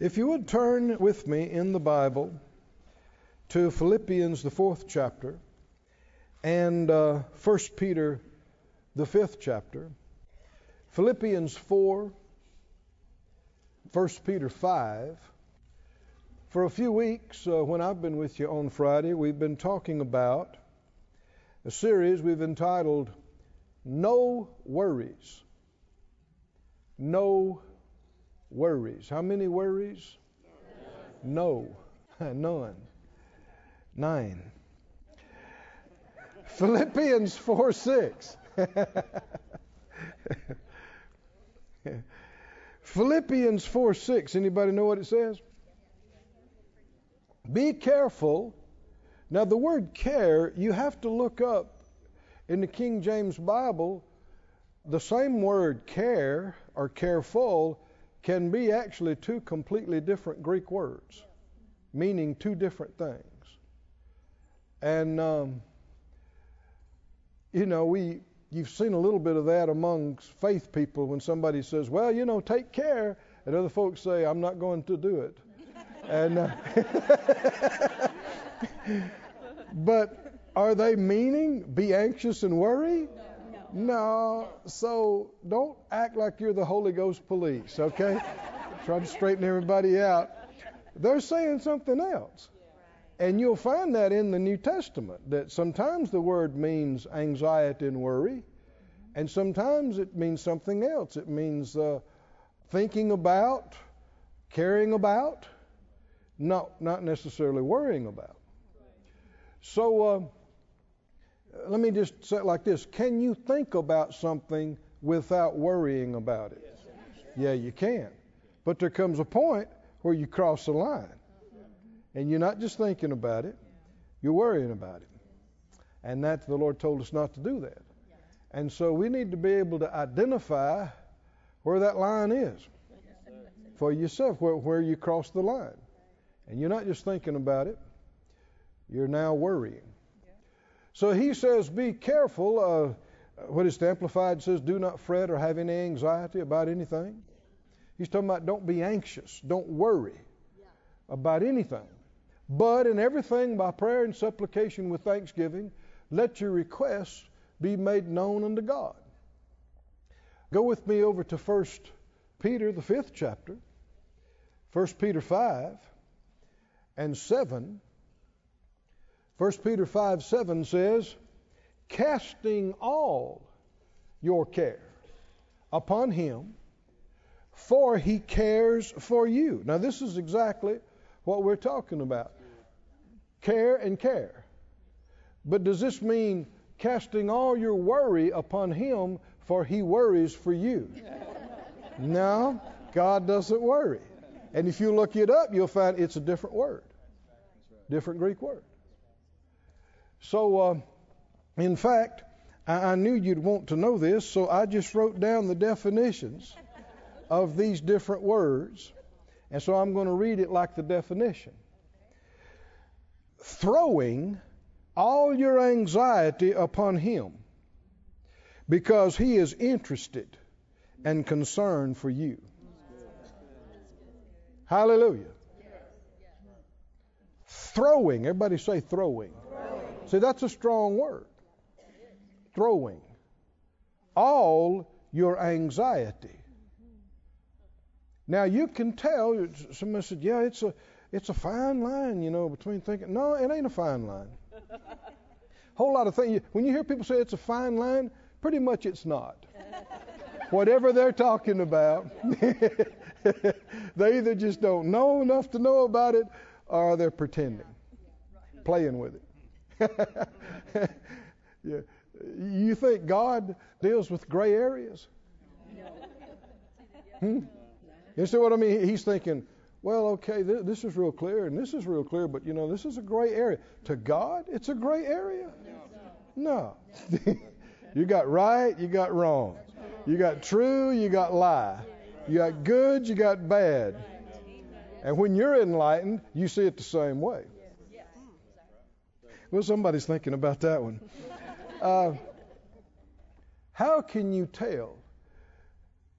If you would turn with me in the Bible to Philippians, the fourth chapter, and uh, 1 Peter, the fifth chapter. Philippians 4, 1 Peter 5. For a few weeks, uh, when I've been with you on Friday, we've been talking about a series we've entitled No Worries. No worries. How many worries? No. None. Nine. Philippians 4 6. Philippians 4 6. Anybody know what it says? Be careful. Now, the word care, you have to look up in the King James Bible. The same word care or careful can be actually two completely different Greek words, meaning two different things. And, um, you know, we, you've seen a little bit of that among faith people when somebody says, well, you know, take care, and other folks say, I'm not going to do it. and, uh, but are they meaning be anxious and worry? No. No, so don't act like you're the Holy Ghost police, okay? Try to straighten everybody out. They're saying something else. And you'll find that in the New Testament, that sometimes the word means anxiety and worry, and sometimes it means something else. It means uh, thinking about, caring about, not, not necessarily worrying about. So, uh, let me just say it like this Can you think about something without worrying about it? Yeah, you can. But there comes a point where you cross the line. And you're not just thinking about it, you're worrying about it. And that the Lord told us not to do that. And so we need to be able to identify where that line is for yourself, where, where you cross the line. And you're not just thinking about it, you're now worrying. So he says, be careful. Uh, what is Amplified says, do not fret or have any anxiety about anything. He's talking about don't be anxious, don't worry about anything. But in everything, by prayer and supplication with thanksgiving, let your requests be made known unto God. Go with me over to 1 Peter, the fifth chapter, 1 Peter 5 and 7. 1 Peter 5 7 says, casting all your care upon him, for he cares for you. Now, this is exactly what we're talking about care and care. But does this mean casting all your worry upon him, for he worries for you? no, God doesn't worry. And if you look it up, you'll find it's a different word, different Greek word. So, uh, in fact, I, I knew you'd want to know this, so I just wrote down the definitions of these different words. And so I'm going to read it like the definition. Throwing all your anxiety upon Him because He is interested and concerned for you. Hallelujah. Throwing, everybody say throwing. See, that's a strong word. Throwing. All your anxiety. Now you can tell. Somebody said, "Yeah, it's a it's a fine line, you know, between thinking." No, it ain't a fine line. Whole lot of things. When you hear people say it's a fine line, pretty much it's not. Whatever they're talking about, they either just don't know enough to know about it, or they're pretending, playing with it. yeah. You think God deals with gray areas? Hmm? You see what I mean? He's thinking, well, okay, th- this is real clear and this is real clear, but you know, this is a gray area. To God, it's a gray area? No. you got right, you got wrong. You got true, you got lie. You got good, you got bad. And when you're enlightened, you see it the same way. Well, somebody's thinking about that one. Uh, how can you tell?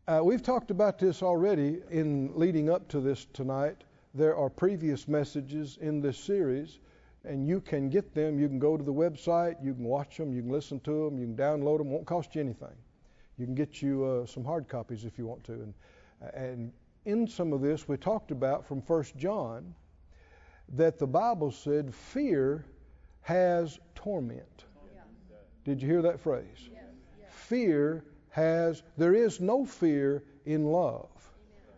Uh, we've talked about this already in leading up to this tonight. There are previous messages in this series, and you can get them. You can go to the website, you can watch them, you can listen to them, you can download them. Won't cost you anything. You can get you uh, some hard copies if you want to. And, and in some of this, we talked about from 1 John that the Bible said fear has torment. Did you hear that phrase? Fear has, there is no fear in love.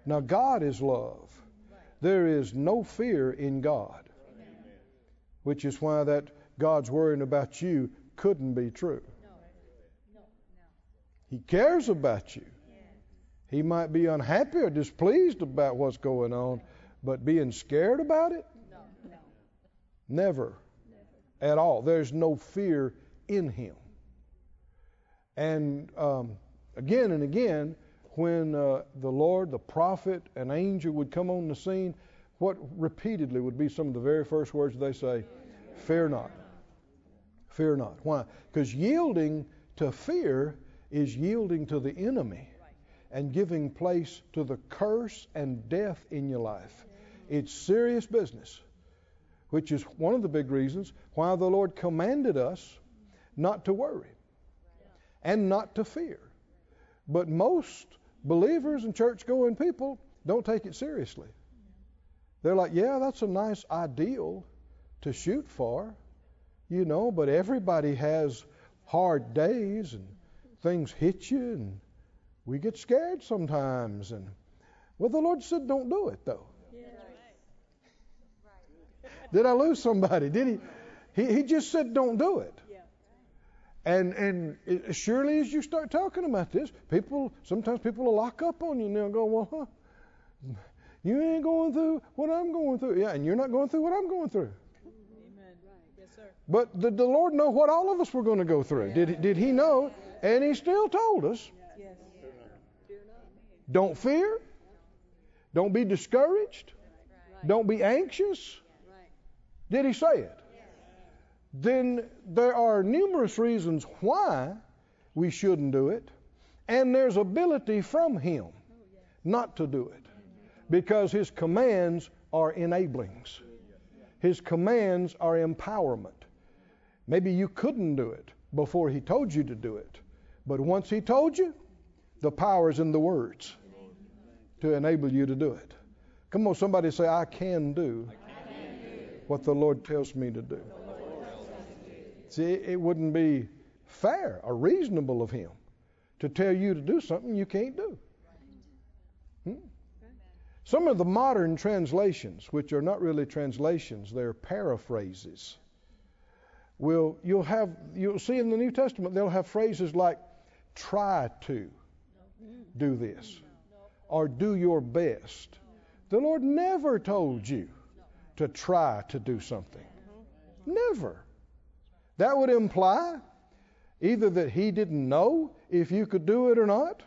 Now, God is love. There is no fear in God, which is why that God's worrying about you couldn't be true. He cares about you. He might be unhappy or displeased about what's going on, but being scared about it? Never. At all. There's no fear in him. And um, again and again, when uh, the Lord, the prophet, an angel would come on the scene, what repeatedly would be some of the very first words they say? Fear not. Fear not. Why? Because yielding to fear is yielding to the enemy and giving place to the curse and death in your life. It's serious business, which is one of the big reasons why the Lord commanded us not to worry and not to fear. But most believers and church going people don't take it seriously. They're like, yeah, that's a nice ideal to shoot for, you know, but everybody has hard days and things hit you and we get scared sometimes and well the Lord said don't do it though. Did I lose somebody? Did he? He, he just said don't do it. And and it, surely as you start talking about this, people sometimes people will lock up on you and they'll go, well, huh, you ain't going through what I'm going through. Yeah, and you're not going through what I'm going through. Amen. Yes, sir. But did the Lord know what all of us were going to go through? Did did He know? And He still told us. Yes. Don't fear. Don't be discouraged. Don't be anxious. Did He say it? then there are numerous reasons why we shouldn't do it, and there's ability from Him not to do it because His commands are enablings, His commands are empowerment. Maybe you couldn't do it before He told you to do it, but once He told you, the power is in the words to enable you to do it. Come on, somebody say, I can do what the Lord tells me to do. See, it wouldn't be fair or reasonable of him to tell you to do something you can't do. Hmm? Some of the modern translations, which are not really translations, they're paraphrases. Will you'll have you'll see in the New Testament they'll have phrases like try to do this or do your best. The Lord never told you to try to do something. Never. That would imply either that he didn't know if you could do it or not,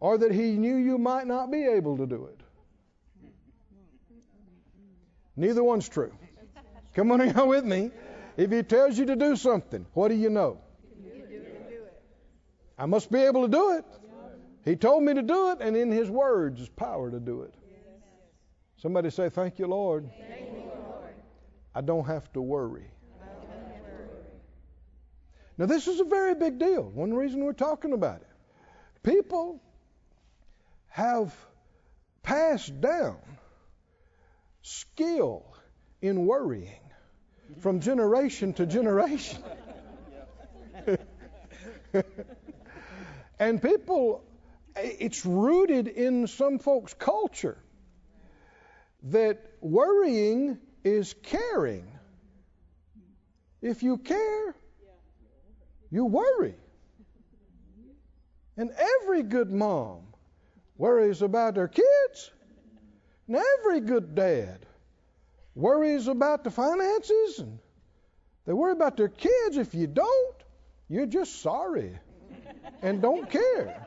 or that he knew you might not be able to do it. Neither one's true. Come on now with me. If he tells you to do something, what do you know? I must be able to do it. He told me to do it, and in his words is power to do it. Somebody say, Thank you, Lord. Thank you, Lord. I don't have to worry. Now, this is a very big deal. One reason we're talking about it. People have passed down skill in worrying from generation to generation. and people, it's rooted in some folks' culture that worrying is caring. If you care, you worry. And every good mom worries about their kids. And every good dad worries about the finances and they worry about their kids. If you don't, you're just sorry and don't care.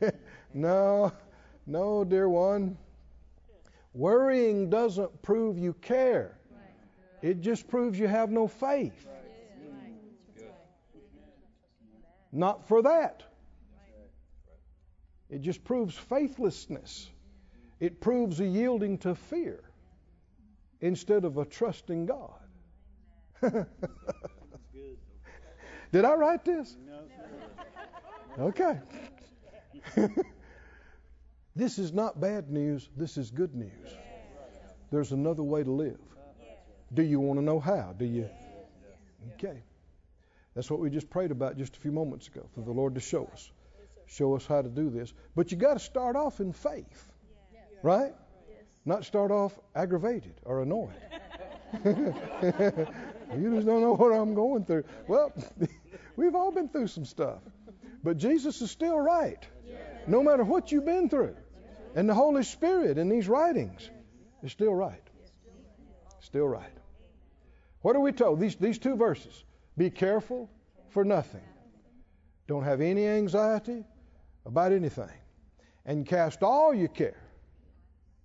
no, no, dear one. Worrying doesn't prove you care. It just proves you have no faith. Not for that. It just proves faithlessness. It proves a yielding to fear instead of a trusting God. Did I write this? Okay. this is not bad news. This is good news. There's another way to live. Do you want to know how? Do you? Okay. That's what we just prayed about just a few moments ago for the Lord to show us. Show us how to do this. But you got to start off in faith. Right? Not start off aggravated or annoyed. you just don't know what I'm going through. Well, we've all been through some stuff. But Jesus is still right. No matter what you've been through. And the Holy Spirit in these writings is still right. Still right. What are we told? These, these two verses. Be careful for nothing. Don't have any anxiety about anything. And cast all your care.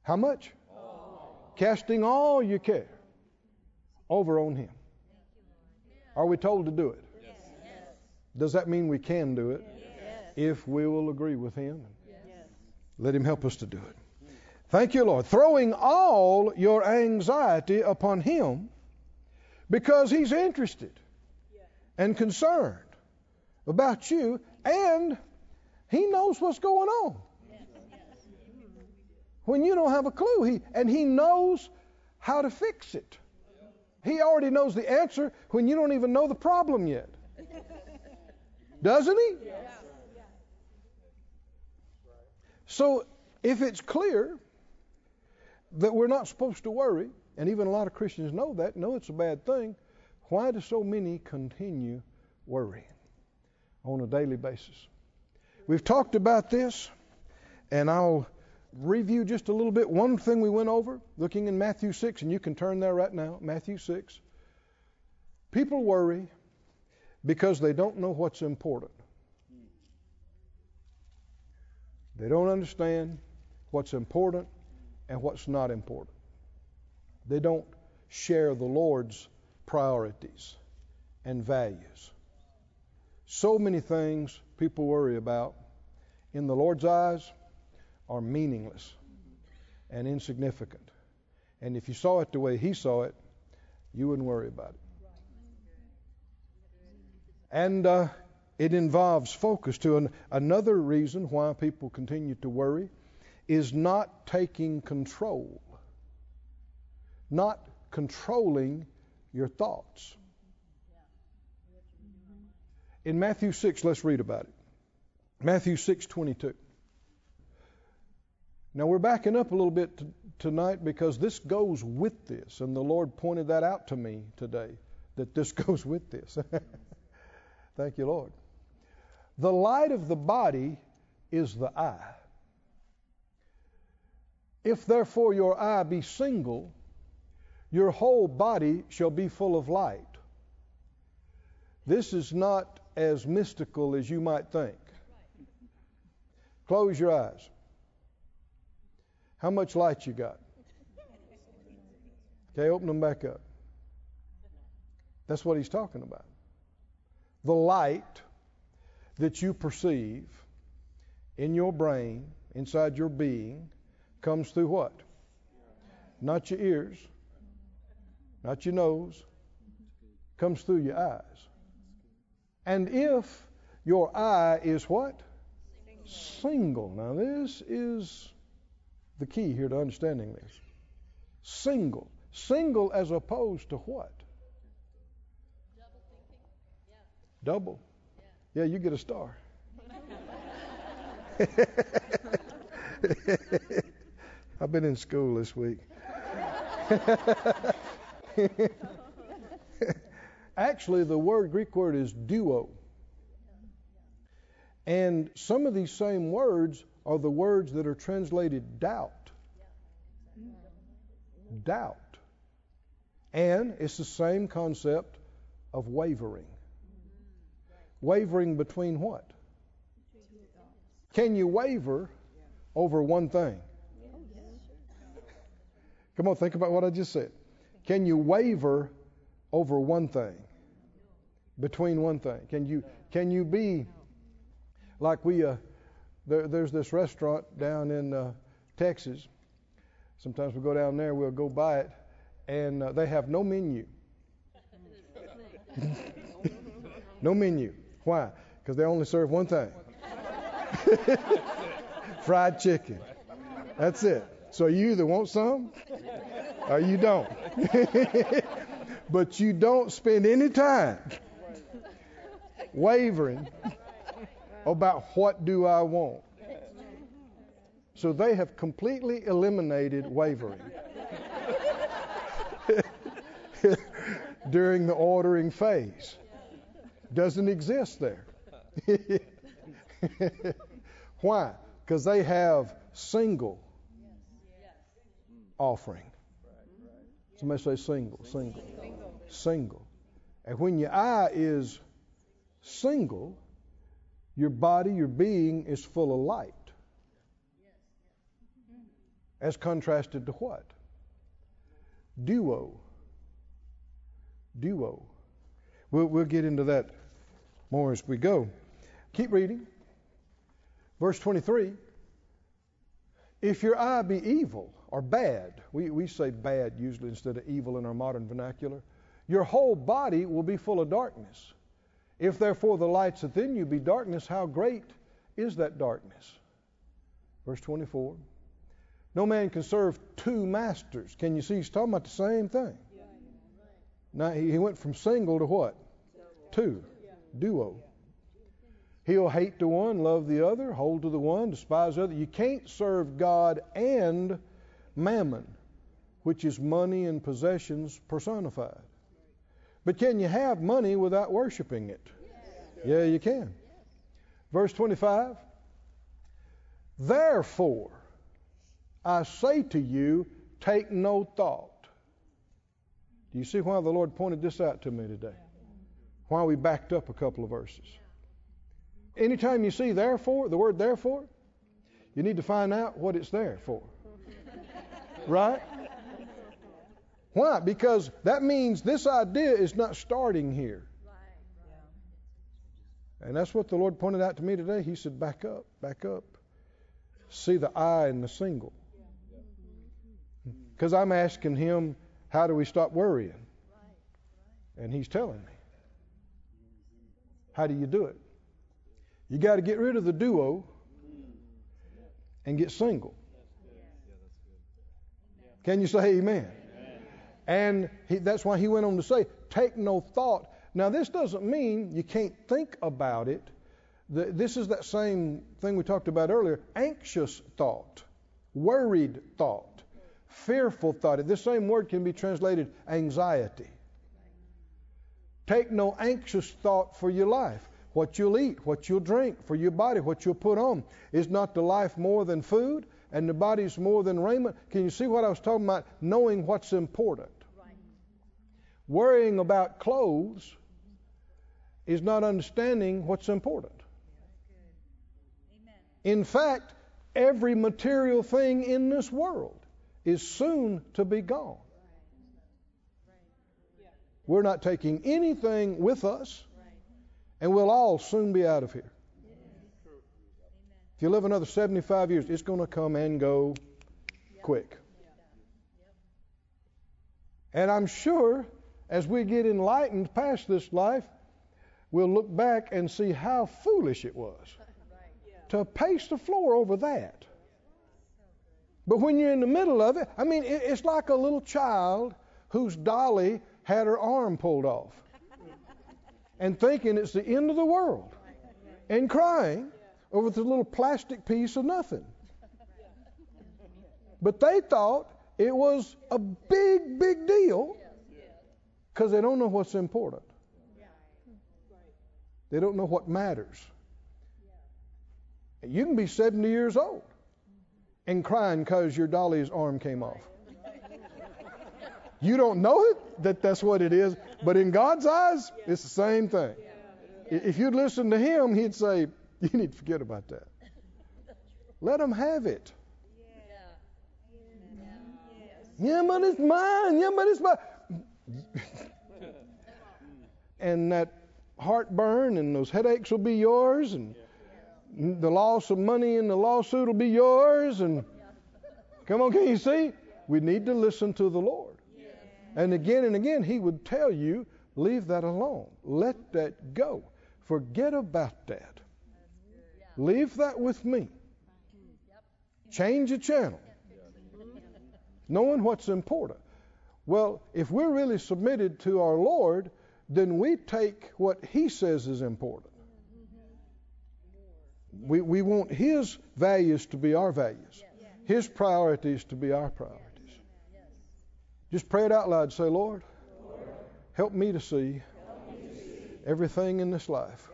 How much? All. Casting all your care over on Him. Are we told to do it? Yes. Does that mean we can do it? If we will agree with Him. Yes. Let Him help us to do it. Thank you, Lord. Throwing all your anxiety upon Him because He's interested and concerned about you and He knows what's going on. When you don't have a clue, he, and He knows how to fix it. He already knows the answer when you don't even know the problem yet. Doesn't He? So if it's clear that we're not supposed to worry, and even a lot of Christians know that, know it's a bad thing, why do so many continue worrying on a daily basis? We've talked about this, and I'll review just a little bit. One thing we went over, looking in Matthew 6, and you can turn there right now, Matthew 6. People worry because they don't know what's important. They don't understand what's important and what's not important. They don't share the Lord's priorities and values. So many things people worry about in the Lord's eyes are meaningless and insignificant. And if you saw it the way He saw it, you wouldn't worry about it. And uh, it involves focus to an, another reason why people continue to worry is not taking control, not controlling your thoughts. In Matthew 6, let's read about it. Matthew 6:22. Now we're backing up a little bit t- tonight because this goes with this, and the Lord pointed that out to me today that this goes with this. Thank you, Lord. The light of the body is the eye. If therefore your eye be single, your whole body shall be full of light. This is not as mystical as you might think. Close your eyes. How much light you got? Okay, open them back up. That's what he's talking about. The light that you perceive in your brain, inside your being, comes through what? Not your ears, not your nose, comes through your eyes. And if your eye is what? Single. Now, this is the key here to understanding this. Single. Single as opposed to what? Double. Yeah, you get a star. I've been in school this week. Actually, the word Greek word is duo. And some of these same words are the words that are translated doubt. Doubt. And it's the same concept of wavering. Wavering between what? Can you waver over one thing? Come on, think about what I just said. Can you waver over one thing? Between one thing? Can you can you be like we uh, There, there's this restaurant down in uh, Texas. Sometimes we go down there, we'll go by it, and uh, they have no menu. no menu. Why? Because they only serve one thing fried chicken. That's it. So you either want some or you don't. but you don't spend any time wavering about what do I want. So they have completely eliminated wavering during the ordering phase. Doesn't exist there. Why? Because they have single offering. Somebody say single, single, single. And when your eye is single, your body, your being is full of light. As contrasted to what? Duo. Duo. We'll, we'll get into that more as we go. Keep reading. Verse 23 If your eye be evil or bad, we, we say bad usually instead of evil in our modern vernacular, your whole body will be full of darkness. If therefore the lights within you be darkness, how great is that darkness? Verse 24. No man can serve two masters. Can you see he's talking about the same thing? Now he went from single to what? Two. Duo. He'll hate the one, love the other, hold to the one, despise the other. You can't serve God and mammon, which is money and possessions personified. But can you have money without worshiping it? Yeah, you can. Verse 25 Therefore, I say to you, take no thought. Do you see why the Lord pointed this out to me today? Why we backed up a couple of verses. Anytime you see therefore, the word therefore, you need to find out what it's there for. Right? Why? Because that means this idea is not starting here. And that's what the Lord pointed out to me today. He said, back up, back up. See the I in the single. Because I'm asking him, how do we stop worrying? And he's telling me. How do you do it? You got to get rid of the duo and get single. Can you say amen? And he, that's why he went on to say, take no thought. Now, this doesn't mean you can't think about it. The, this is that same thing we talked about earlier anxious thought, worried thought, fearful thought. This same word can be translated anxiety. Take no anxious thought for your life what you'll eat, what you'll drink, for your body, what you'll put on. Is not the life more than food, and the body's more than raiment? Can you see what I was talking about? Knowing what's important. Right. Worrying about clothes is not understanding what's important. In fact, every material thing in this world is soon to be gone. We're not taking anything with us and we'll all soon be out of here. If you live another 75 years, it's going to come and go quick. And I'm sure as we get enlightened past this life, we'll look back and see how foolish it was to pace the floor over that. But when you're in the middle of it, I mean, it's like a little child whose dolly had her arm pulled off and thinking it's the end of the world and crying over the little plastic piece of nothing. But they thought it was a big, big deal because they don't know what's important. They don't know what matters. You can be 70 years old and crying because your dolly's arm came off. You don't know it, that that's what it is, but in God's eyes, it's the same thing. If you'd listen to Him, He'd say, You need to forget about that. Let Him have it. Yeah, but it's mine. Yeah, but it's mine. and that heartburn and those headaches will be yours, and the loss of money in the lawsuit will be yours. And come on, can you see? We need to listen to the Lord. And again and again, He would tell you, leave that alone. Let that go. Forget about that. Leave that with me. Change the channel. Knowing what's important. Well, if we're really submitted to our Lord, then we take what He says is important. We, we want His values to be our values, His priorities to be our priorities. Just pray it out loud. Say, Lord, help me to see everything in this life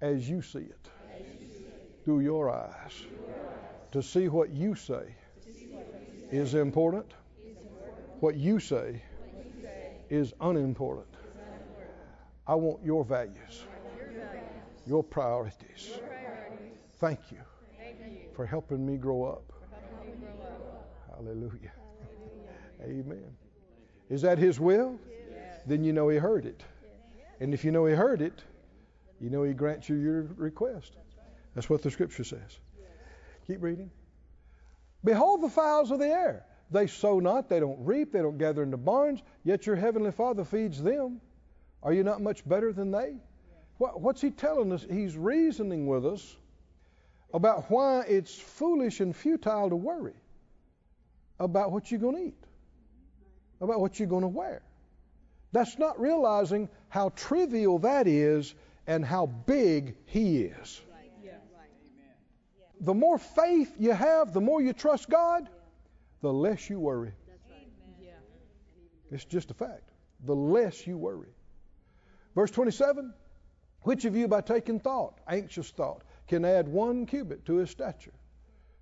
as you see it through your eyes. To see what you say is important, what you say is unimportant. I want your values, your priorities. Thank you for helping me grow up. Hallelujah. Amen. Is that His will? Then you know He heard it. And if you know He heard it, you know He grants you your request. That's what the Scripture says. Keep reading. Behold the fowls of the air. They sow not, they don't reap, they don't gather into barns, yet your heavenly Father feeds them. Are you not much better than they? What's he telling us? He's reasoning with us about why it's foolish and futile to worry about what you're going to eat, about what you're going to wear. That's not realizing how trivial that is and how big He is. The more faith you have, the more you trust God, the less you worry. It's just a fact. The less you worry. Verse 27 Which of you, by taking thought, anxious thought, can add one cubit to his stature?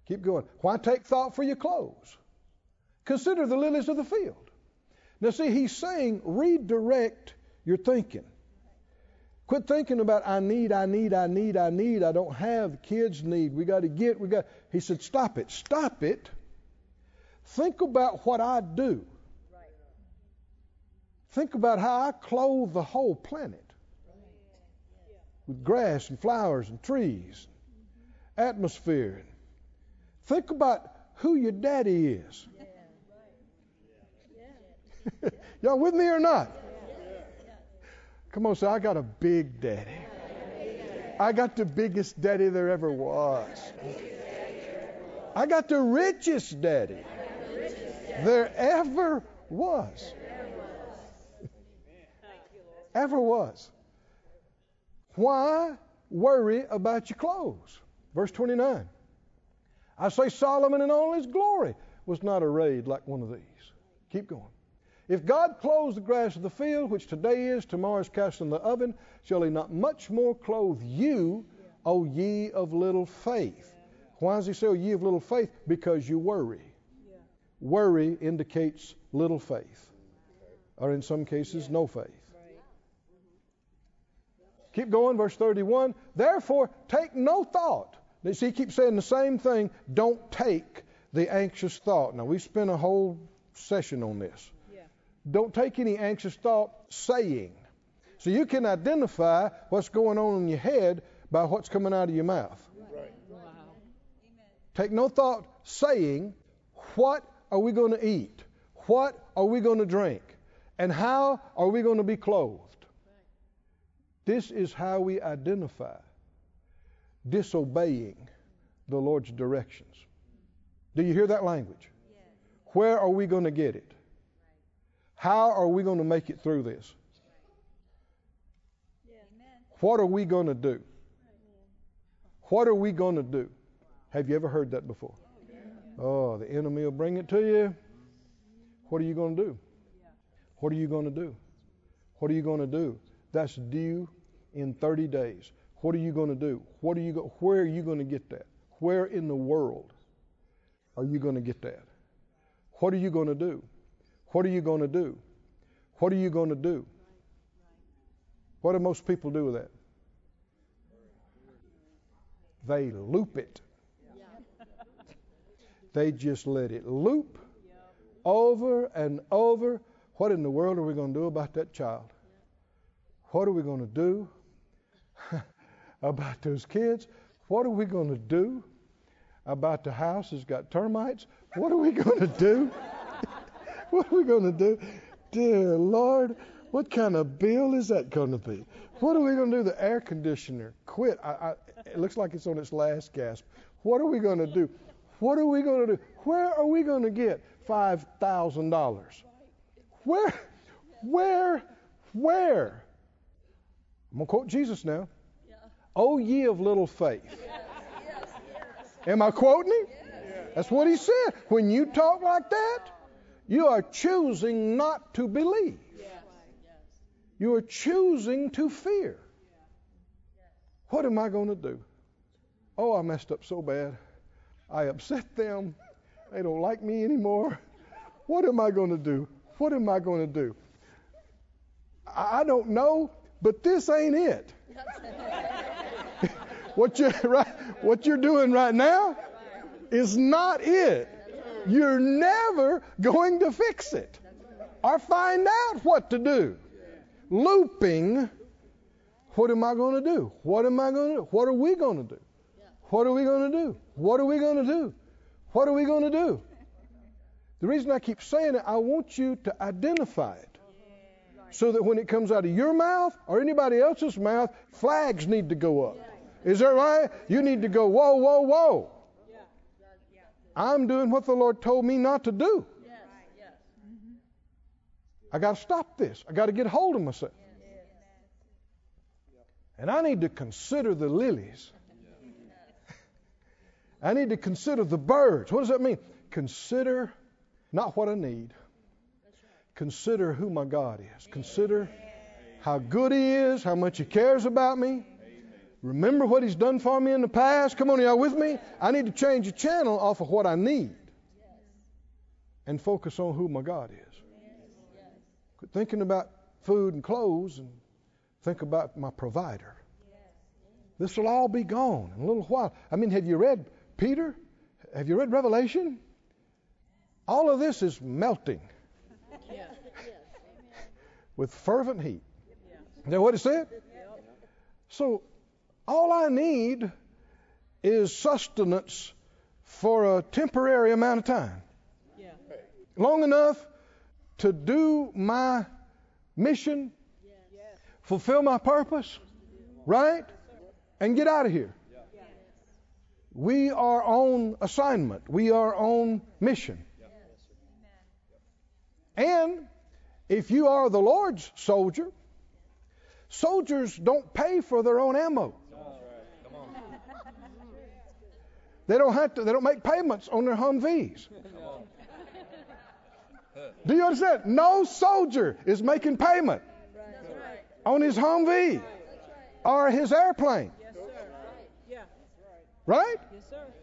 Keep going. Why take thought for your clothes? Consider the lilies of the field. Now, see, he's saying redirect your thinking. Quit thinking about I need, I need, I need, I need, I don't have, kids need, we got to get, we got. He said, stop it, stop it. Think about what I do. Think about how I clothe the whole planet with grass and flowers and trees, atmosphere. Think about who your daddy is. Y'all with me or not? Come on, say, I got a big daddy. I got the biggest daddy there ever was. I got the richest daddy there ever was. Ever was. Why worry about your clothes? Verse 29. I say Solomon in all his glory was not arrayed like one of these. Keep going. If God clothes the grass of the field, which today is, tomorrow is cast in the oven, shall he not much more clothe you, O ye of little faith? Why does he say, O ye of little faith? Because you worry. Worry indicates little faith, or in some cases, no faith. Keep going, verse 31. Therefore, take no thought. You see, he keeps saying the same thing. Don't take the anxious thought. Now, we spent a whole session on this. Don't take any anxious thought saying. So you can identify what's going on in your head by what's coming out of your mouth. Right. Wow. Take no thought saying, What are we going to eat? What are we going to drink? And how are we going to be clothed? This is how we identify disobeying the Lord's directions. Do you hear that language? Where are we going to get it? How are we going to make it through this? What are we going to do? What are we going to do? Have you ever heard that before? Oh, the enemy will bring it to you. What are you going to do? What are you going to do? What are you going to do? That's due in 30 days. What are you going to do? What are you go- where are you going to get that? Where in the world are you going to get that? What are you going to do? What are you going to do? What are you going to do? What do most people do with that? They loop it. They just let it loop over and over. What in the world are we going to do about that child? What are we going to do? about those kids. What are we going to do about the house that's got termites? What are we going to do? what are we going to do? Dear Lord, what kind of bill is that going to be? What are we going to do? The air conditioner quit. I, I, it looks like it's on its last gasp. What are we going to do? What are we going to do? Where are we going to get five thousand dollars? Where, where, where? I'm gonna quote Jesus now. Oh, ye of little faith. Am I quoting him? That's what he said. When you talk like that, you are choosing not to believe. You are choosing to fear. What am I going to do? Oh, I messed up so bad. I upset them. They don't like me anymore. What am I going to do? What am I going to do? I don't know, but this ain't it. what you right, what you're doing right now is not it. You're never going to fix it or find out what to do. Looping, what am I going to do? What am I going to do? What are we going to do? What are we going to do? What are we going to do? What are we going to do? The reason I keep saying it, I want you to identify it. So that when it comes out of your mouth or anybody else's mouth, flags need to go up. Is that right? You need to go, whoa, whoa, whoa. I'm doing what the Lord told me not to do. I got to stop this. I got to get hold of myself. And I need to consider the lilies. I need to consider the birds. What does that mean? Consider not what I need. Consider who my God is. Consider how good He is, how much He cares about me. Remember what He's done for me in the past. Come on, y'all with me? I need to change the channel off of what I need and focus on who my God is. Quit thinking about food and clothes and think about my provider. This will all be gone in a little while. I mean, have you read Peter? Have you read Revelation? All of this is melting with fervent heat. Yeah. Is that what it said? So, all I need is sustenance for a temporary amount of time. Yeah. Long enough to do my mission, yes. fulfill my purpose, right? And get out of here. We are on assignment. We are on mission. And if you are the Lord's soldier, soldiers don't pay for their own ammo. They don't have to. They don't make payments on their Humvees. Do you understand? No soldier is making payment on his Humvee or his airplane. Right?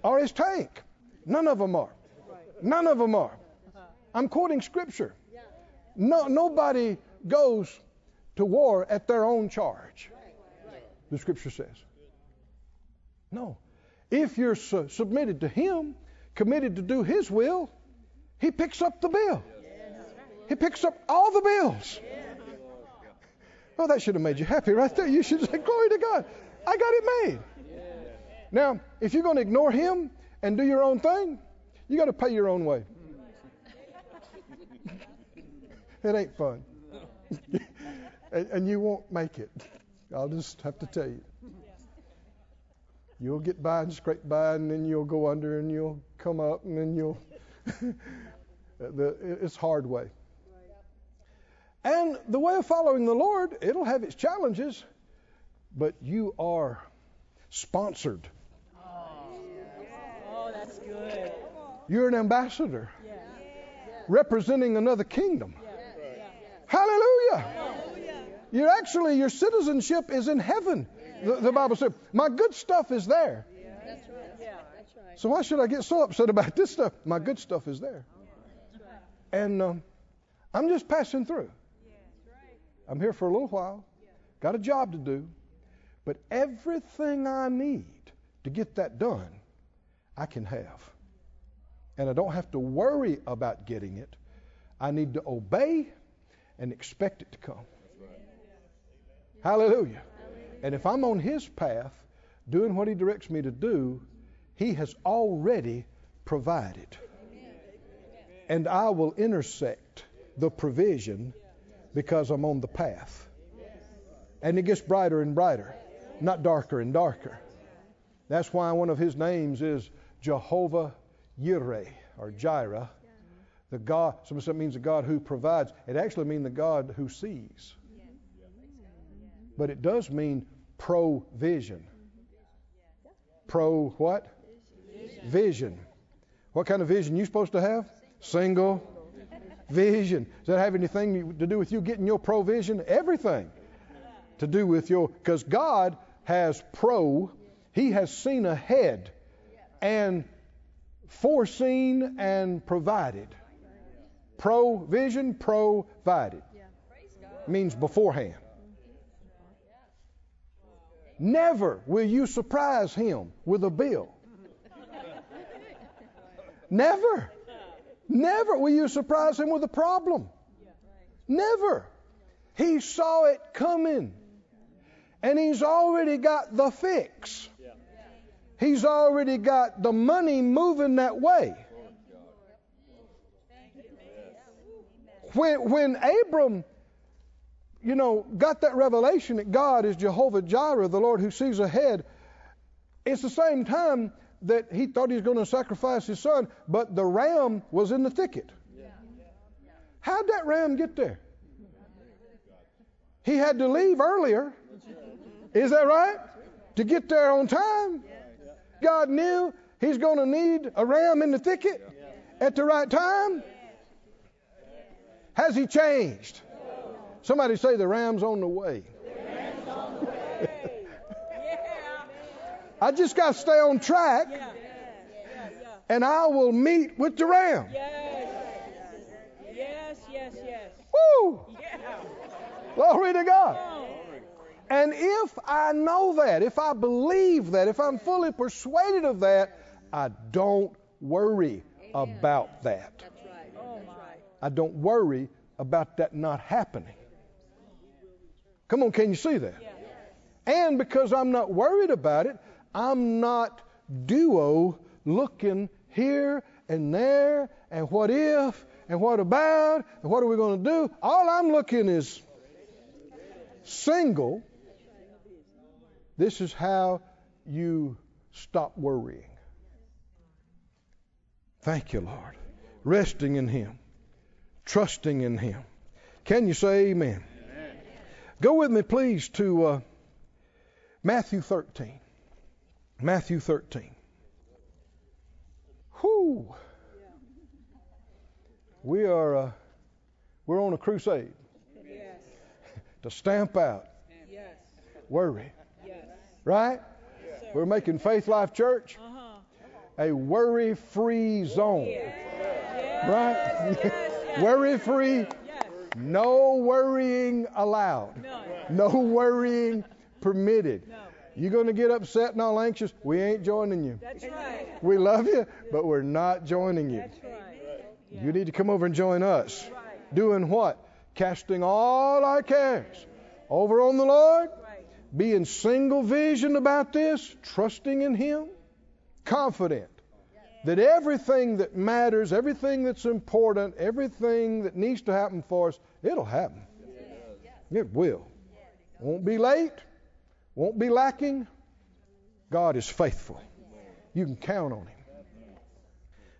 Or his tank. None of them are. None of them are. I'm quoting scripture. No, nobody goes to war at their own charge. The scripture says. No. If you're su- submitted to Him, committed to do His will, He picks up the bill. He picks up all the bills. Oh, that should have made you happy right there. You should say, Glory to God. I got it made. Now, if you're going to ignore Him and do your own thing, you got to pay your own way. It ain't fun. and, and you won't make it. I'll just have to tell you. You'll get by and scrape by, and then you'll go under, and you'll come up, and then you'll. the, it's hard way. And the way of following the Lord, it'll have its challenges, but you are sponsored. Oh, that's good. You're an ambassador representing another kingdom. Hallelujah. You're actually, your citizenship is in heaven. The, the Bible said, My good stuff is there. So why should I get so upset about this stuff? My good stuff is there. And um, I'm just passing through. I'm here for a little while. Got a job to do. But everything I need to get that done, I can have. And I don't have to worry about getting it. I need to obey and expect it to come. Hallelujah. And if I'm on His path, doing what He directs me to do, He has already provided. And I will intersect the provision because I'm on the path. And it gets brighter and brighter, not darker and darker. That's why one of his names is Jehovah Yireh or Jireh, the God. Some it means the God who provides. It actually means the God who sees. But it does mean provision. Pro what? Vision. What kind of vision you supposed to have? Single vision. Does that have anything to do with you getting your provision? Everything to do with your because God has pro he has seen ahead and foreseen and provided. Provision, provided. Means beforehand. Never will you surprise him with a bill. Never. Never will you surprise him with a problem. Never. He saw it coming. And he's already got the fix. He's already got the money moving that way. When, when Abram, you know, got that revelation that God is Jehovah Jireh, the Lord who sees ahead, it's the same time that he thought he was going to sacrifice his son, but the ram was in the thicket. How'd that ram get there? He had to leave earlier. Is that right? To get there on time. God knew he's going to need a ram in the thicket at the right time. Has he changed? Somebody say the ram's on the way. I just got to stay on track and I will meet with the ram. Yes. Yes, yes, yes. Woo! Yeah. Glory to God. And if I know that, if I believe that, if I'm fully persuaded of that, I don't worry about that. I don't worry about that not happening. Come on, can you see that? And because I'm not worried about it, I'm not duo looking here and there and what if and what about and what are we going to do. All I'm looking is single. This is how you stop worrying. Thank you, Lord. Resting in Him, trusting in Him. Can you say amen? Go with me, please, to uh, Matthew 13. Matthew 13. Whoo! We are uh, we're on a crusade Yes. to stamp out Yes. worry, Yes. right? We're making Faith Life Church Uh-huh. a worry-free zone, Yes. right? Yes. worry-free, no worrying allowed, no worrying permitted. You're going to get upset and all anxious. We ain't joining you. That's right. We love you, but we're not joining you. That's right. You need to come over and join us. Right. Doing what? Casting all our cares over on the Lord, Right. being single vision about this, trusting in Him, confident that everything that matters, everything that's important, everything that needs to happen for us, it'll happen. It will. Won't be late, won't be lacking. God is faithful. You can count on Him.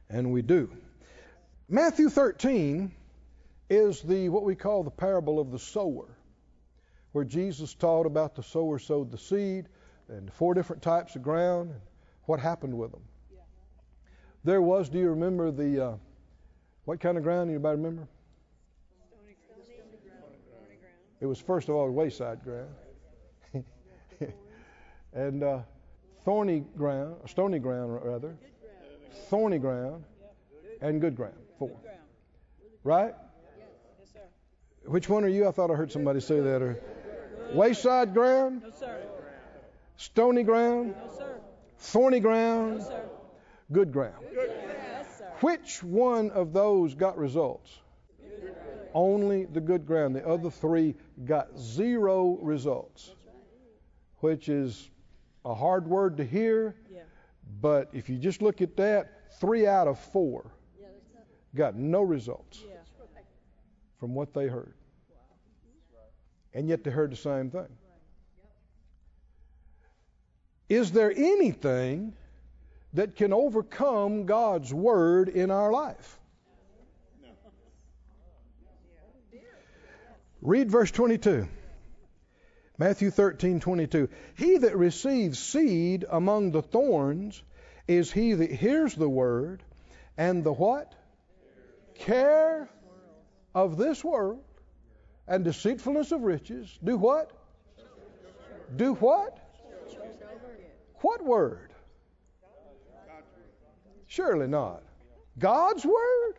And we do. Matthew 13 is the what we call the parable of the sower, where Jesus taught about the sower sowed the seed and four different types of ground and what happened with them. There was, do you remember the uh, what kind of ground? Anybody remember? It was first of all wayside ground, and uh, thorny ground, stony ground rather, thorny ground, and good ground. Four, right? Yes, sir. Which one are you? I thought I heard somebody say that. Or wayside ground, No, sir. stony ground? No sir. Thorny ground, No, sir. No, ground, good ground. Yes. Which one of those got results? Only the good ground. The other three got zero results, which is a hard word to hear, Yeah. but if you just look at that, three out of four got no results Yeah. from what they heard. And yet they heard the same thing. Is there anything that can overcome God's word in our life? Read verse 22. Matthew 13:22. He that receives seed among the thorns is he that hears the word and the what? Care of this world and deceitfulness of riches do what? Do what? What word? Surely not. God's word?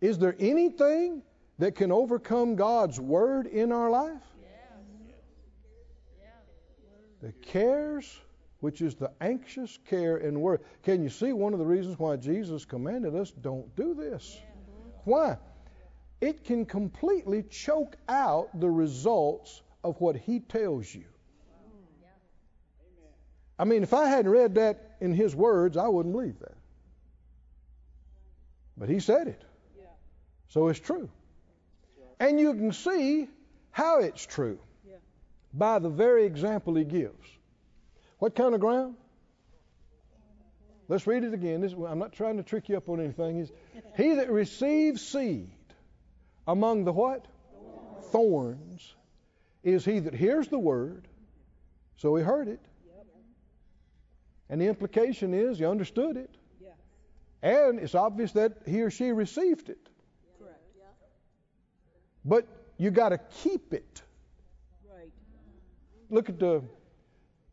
Is there anything that can overcome God's word in our life? The cares, which is the anxious care and worry. Can you see one of the reasons why Jesus commanded us don't do this? Why? It can completely choke out the results of what he tells you. I mean, if I hadn't read that in his words, I wouldn't believe that. But he said it. So it's true. And you can see how it's true Yeah. by the very example he gives. What kind of ground? Let's read it again. This, I'm not trying to trick you up on anything. He that receives seed among the what? Thorns is he that hears the word. So he heard it. And the implication is he understood it. Yeah. And it's obvious that he or she received it. Correct. But you got to keep it. Right. Look at the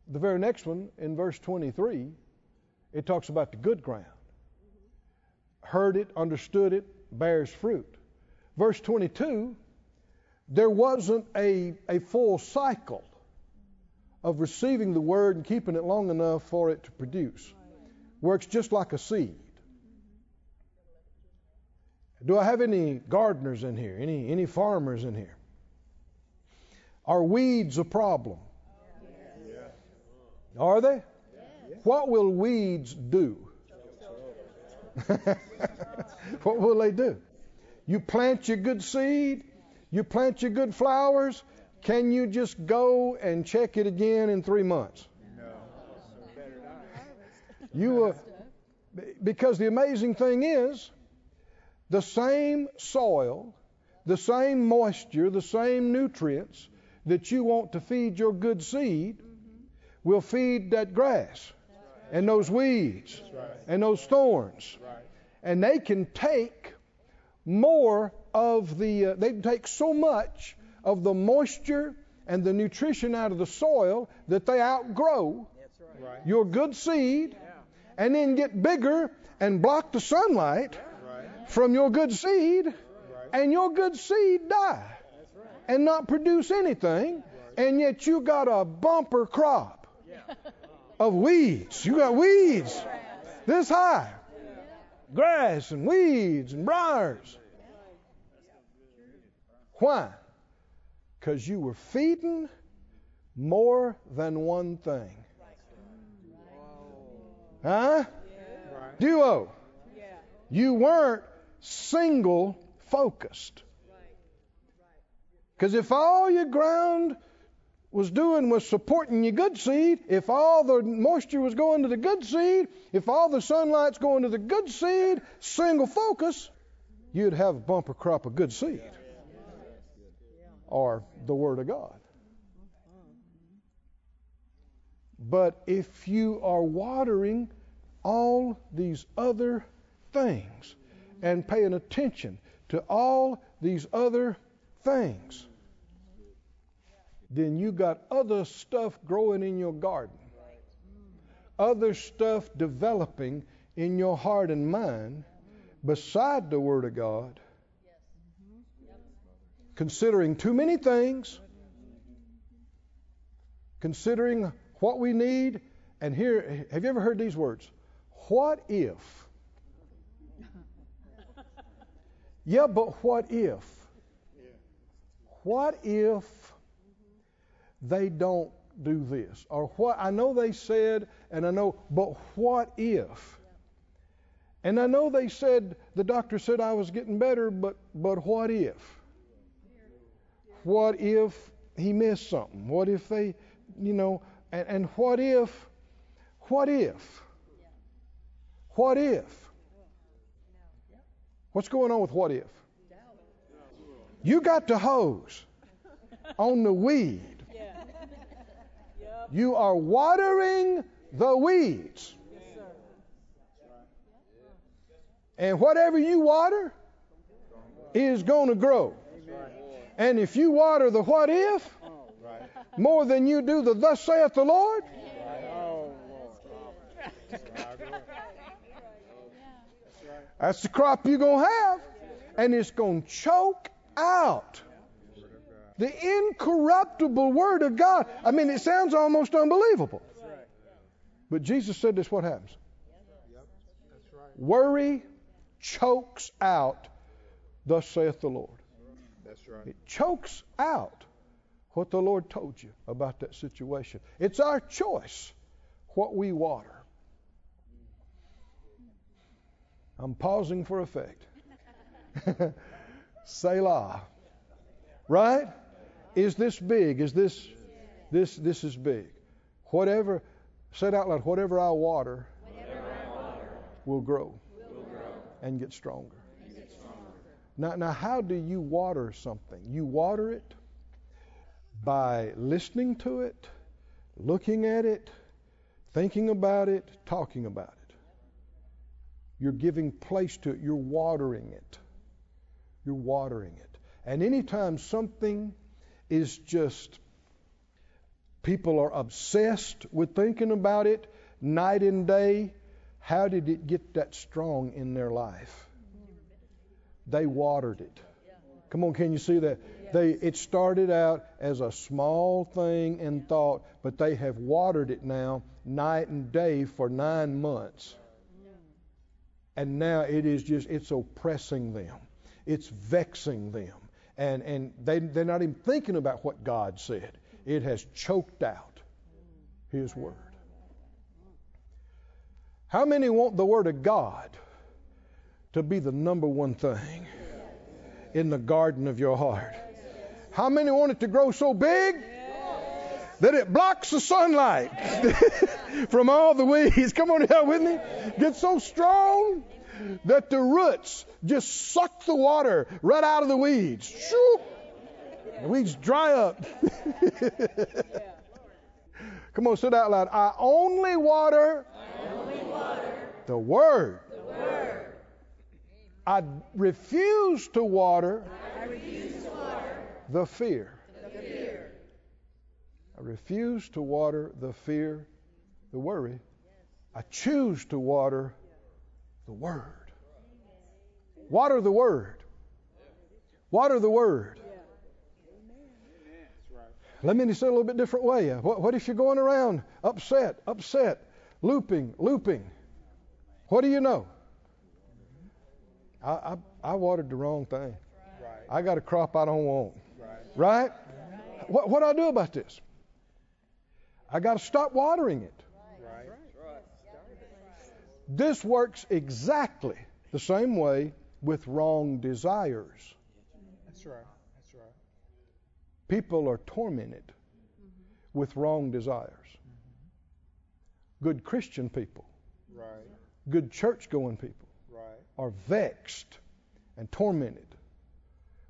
the very next one in verse 23. It talks about the good ground. Heard it, understood it, bears fruit. Verse 22, there wasn't a, a full cycle of receiving the word and keeping it long enough for it to produce. Works just like a seed. Do I have any gardeners in here? Any any farmers in here? Are weeds a problem? Are they? What will weeds do? what will they do? You plant your good seed, you plant your good flowers. Can you just go and check it again in three months? No. You, uh, because the amazing thing is, the same soil, the same moisture, the same nutrients that you want to feed your good seed will feed that grass and those weeds and those thorns. And they can take more of the, uh, they can take so much of the moisture and the nutrition out of the soil that they outgrow. Your good seed and then get bigger and block the sunlight from your good seed and your good seed die and not produce anything and yet you got a bumper crop of weeds. You got weeds this high. Grass and weeds and briars. Why because you were feeding more than one thing huh duo you weren't single focused. Because if all your ground was doing was supporting your good seed, if all the moisture was going to the good seed, if all the sunlight's going to the good seed, single focus, you'd have a bumper crop of good seed. Or the Word of God. But if you are watering all these other things and paying attention to all these other things, then you got other stuff growing in your garden, other stuff developing in your heart and mind beside the Word of God, considering too many things, considering what we need. And here, have you ever heard these words? What if? Yeah, but what if? What if they don't do this? Or what? I know they said, and I know, but what if? And I know they said, the doctor said I was getting better, but, but what if? What if he missed something? What if they, you know, and, and what if, what if? What if? What's going on with what if? You got the hose on the weed. You are watering the weeds. And whatever you water is going to grow. And if you water the what if more than you do the thus saith the Lord, that's the crop you're going to have. And it's going to choke out the incorruptible Word of God. I mean, it sounds almost unbelievable. But Jesus said this what happens? Worry chokes out, thus saith the Lord. That's right. It chokes out what the Lord told you about that situation. It's our choice what we water. I'm pausing for effect. Selah. Right? Is this big? Is this this this is big? Whatever said out loud, whatever I water, will grow, will grow, and get stronger. Now, now, how do you water something? You water it by listening to it, looking at it, thinking about it, talking about it. You're giving place to it. You're watering it. You're watering it. And anytime something is just, people are obsessed with thinking about it night and day, how did it get that strong in their life? They watered it. Come on, can you see that? They it started out as a small thing in thought, but they have watered it now night and day for 9 months. And now it is just it's oppressing them. It's vexing them. And and they they're not even thinking about what God said. It has choked out his word. How many want the word of God to be the number one thing in the garden of your heart? How many want it to grow so big that it blocks the sunlight from all the weeds? Come on out with me. Get so strong that the roots just suck the water right out of the weeds. Shoo! The weeds dry up. Come on, sit out loud. I only water, the word. I refuse to water, the fear. I refuse to water the fear, the worry. I choose to water the word. Water the word. Water the word. Let me just say a little bit different way. What, what if you're going around upset, upset, looping, looping? What do you know? I, I, I watered the wrong thing. Right. I got a crop I don't want. Right. Right? What, what do I do about this? I got to stop watering it. Right. This works exactly the same way with wrong desires. That's right. That's right. People are tormented mm-hmm. with wrong desires. Mm-hmm. Good Christian people, Right. good church going people. Are vexed and tormented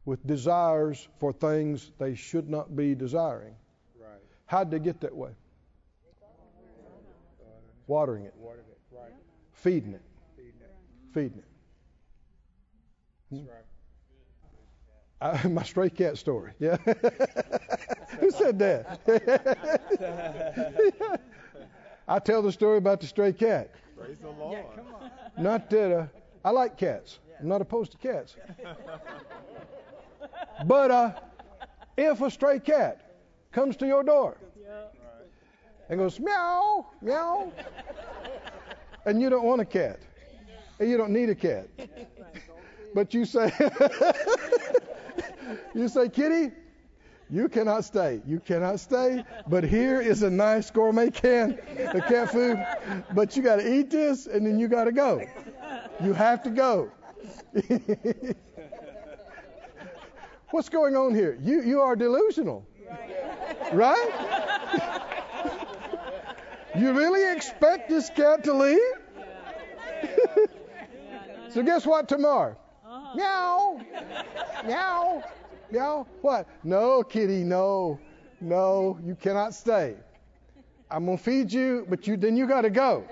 with desires for things they should not be desiring. Right. How'd they get that way? Watering it, Watered it. Right. feeding it, Feeding it. feeding it. That's right. I, my stray cat story. Yeah. Who said that? I tell the story about the stray cat. Praise the Lord. Not that uh, I like cats. I'm not opposed to cats. But uh, if a stray cat comes to your door and goes meow, meow, and you don't want a cat, and you don't need a cat, but you say, you say, Kitty, You cannot stay. You cannot stay. But here is a nice gourmet can of cat food. But you got to eat this and then you got to go. You have to go. What's going on here? You you are delusional. Right? you really expect this cat to leave? so guess what tomorrow? Uh-huh. Meow. Meow. Meow. What? No, kitty, no. No, you cannot stay. I'm gonna feed you, but you then you gotta go.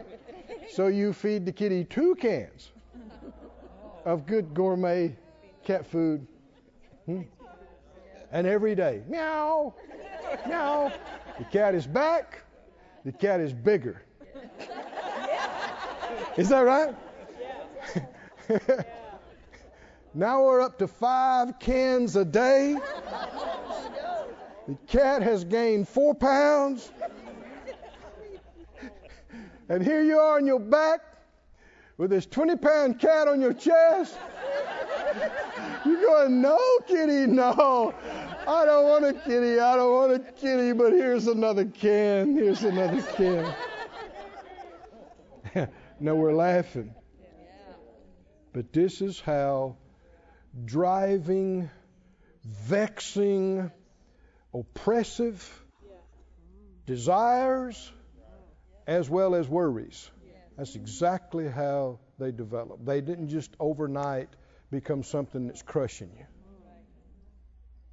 So you feed the kitty two cans of good gourmet cat food. Hmm? And every day, meow, meow. The cat is back. The cat is bigger. Is that right? now we're up to five cans a day. The cat has gained four pounds. And here you are on your back with this 20 pound cat on your chest. You're going, no, kitty, no. I don't want a kitty. I don't want a kitty, but here's another can. Here's another can. no, we're laughing. But this is how driving, vexing, oppressive desires as well as worries. That's exactly how they develop. They didn't just overnight become something that's crushing you.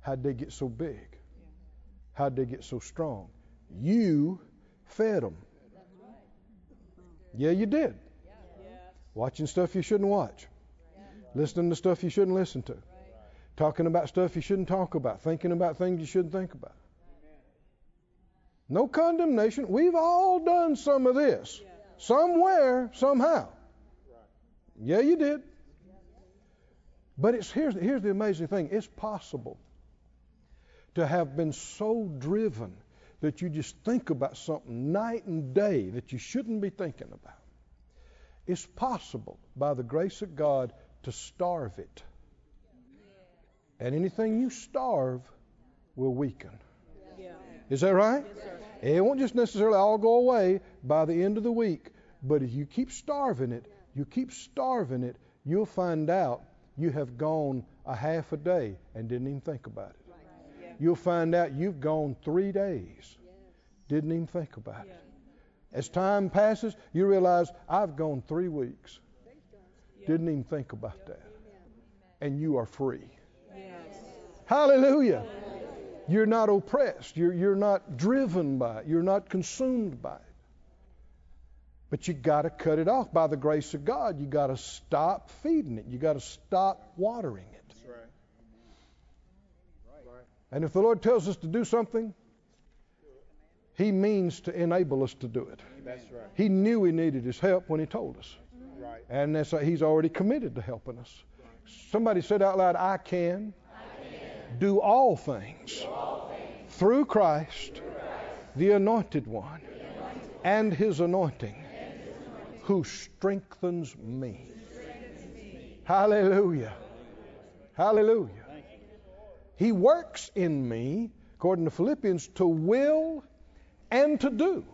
How'd they get so big? How'd they get so strong? You fed them. Yeah, you did. Watching stuff you shouldn't watch. Listening to stuff you shouldn't listen to. Talking about stuff you shouldn't talk about. Thinking about things you shouldn't think about. No condemnation. We've all done some of this. Somewhere, somehow. Yeah, you did. But it's here's here's the amazing thing. It's possible to have been so driven that you just think about something night and day that you shouldn't be thinking about. It's possible by the grace of God to starve it. And anything you starve will weaken. Is that right? It won't just necessarily all go away by the end of the week, but if you keep starving it, you keep starving it, you'll find out you have gone a half a day and didn't even think about it. You'll find out you've gone three days, didn't even think about it. As time passes, you realize I've gone three weeks, didn't even think about that. And you are free. Hallelujah. You're not oppressed. You're, you're not driven by it. You're not consumed by it. But you got to cut it off by the grace of God. You got to stop feeding it. You got to stop watering it. That's right. Right. And if the Lord tells us to do something, He means to enable us to do it. That's right. He knew we needed His help when He told us. Right. And that's, uh, He's already committed to helping us. Somebody said out loud, I can, do all things, through Christ, the anointed one, and his anointing, who strengthens me. Hallelujah. Hallelujah. He works in me, according to Philippians, to will and to do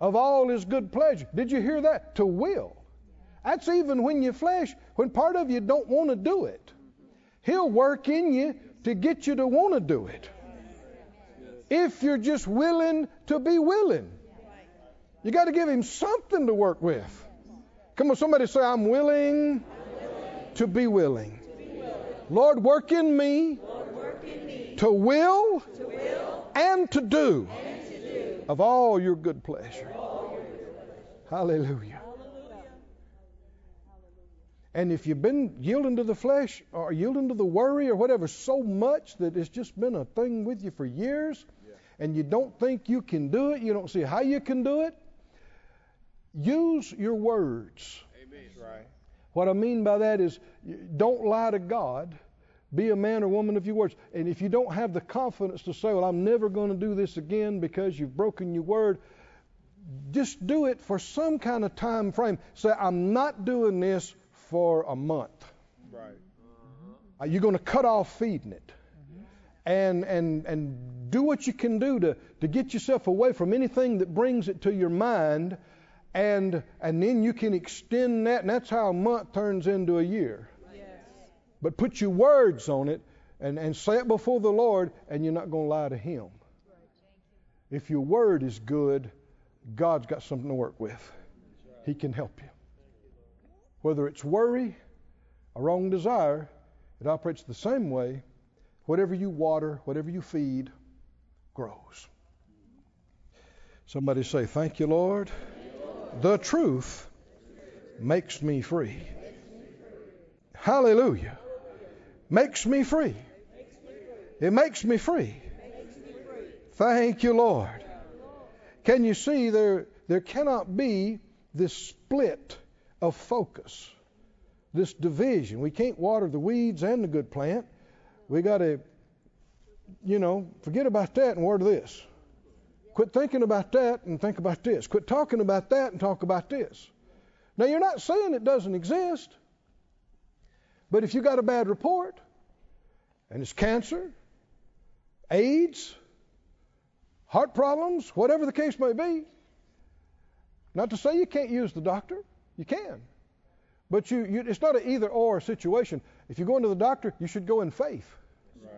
of all his good pleasure. Did you hear that? To will. That's even when your flesh, when part of you don't want to do it. He'll work in you to get you to want to do it. If you're just willing to be willing. You got to give him something to work with. Come on, somebody say, I'm willing, to be willing. Lord, work in me, to, will and to do, of all your good pleasure. Hallelujah. And if you've been yielding to the flesh or yielding to the worry or whatever so much that it's just been a thing with you for years and you don't think you can do it, you don't see how you can do it, use your words. Right. What I mean by that is don't lie to God. Be a man or woman of your words. And if you don't have the confidence to say, well, I'm never going to do this again because you've broken your word, just do it for some kind of time frame. Say, I'm not doing this for a month. Right. Uh, Are you going to cut off feeding it? Mm-hmm. and and and do what you can do to, to get yourself away from anything that brings it to your mind and and then you can extend that and that's how a month turns into a year. Yes. But put your words on it and, and say it before the Lord and you're not going to lie to him. If your word is good, God's got something to work with. He can help you. Whether it's worry, a wrong desire, it operates the same way. Whatever you water, whatever you feed, grows. Somebody say, Thank you, Lord. The truth makes me free. Hallelujah. Makes me free. It makes me free. Thank you, Lord. Can you see there there cannot be this split of focus, this division. We can't water the weeds and the good plant. We got to, you know, forget about that and water this. Quit thinking about that and think about this. Quit talking about that and talk about this. Now, you're not saying it doesn't exist, but if you got a bad report and it's cancer, AIDS, heart problems, whatever the case may be, not to say you can't use the doctor, you can. But you, you it's not an either or situation. If you go into the doctor, you should go in faith. Right.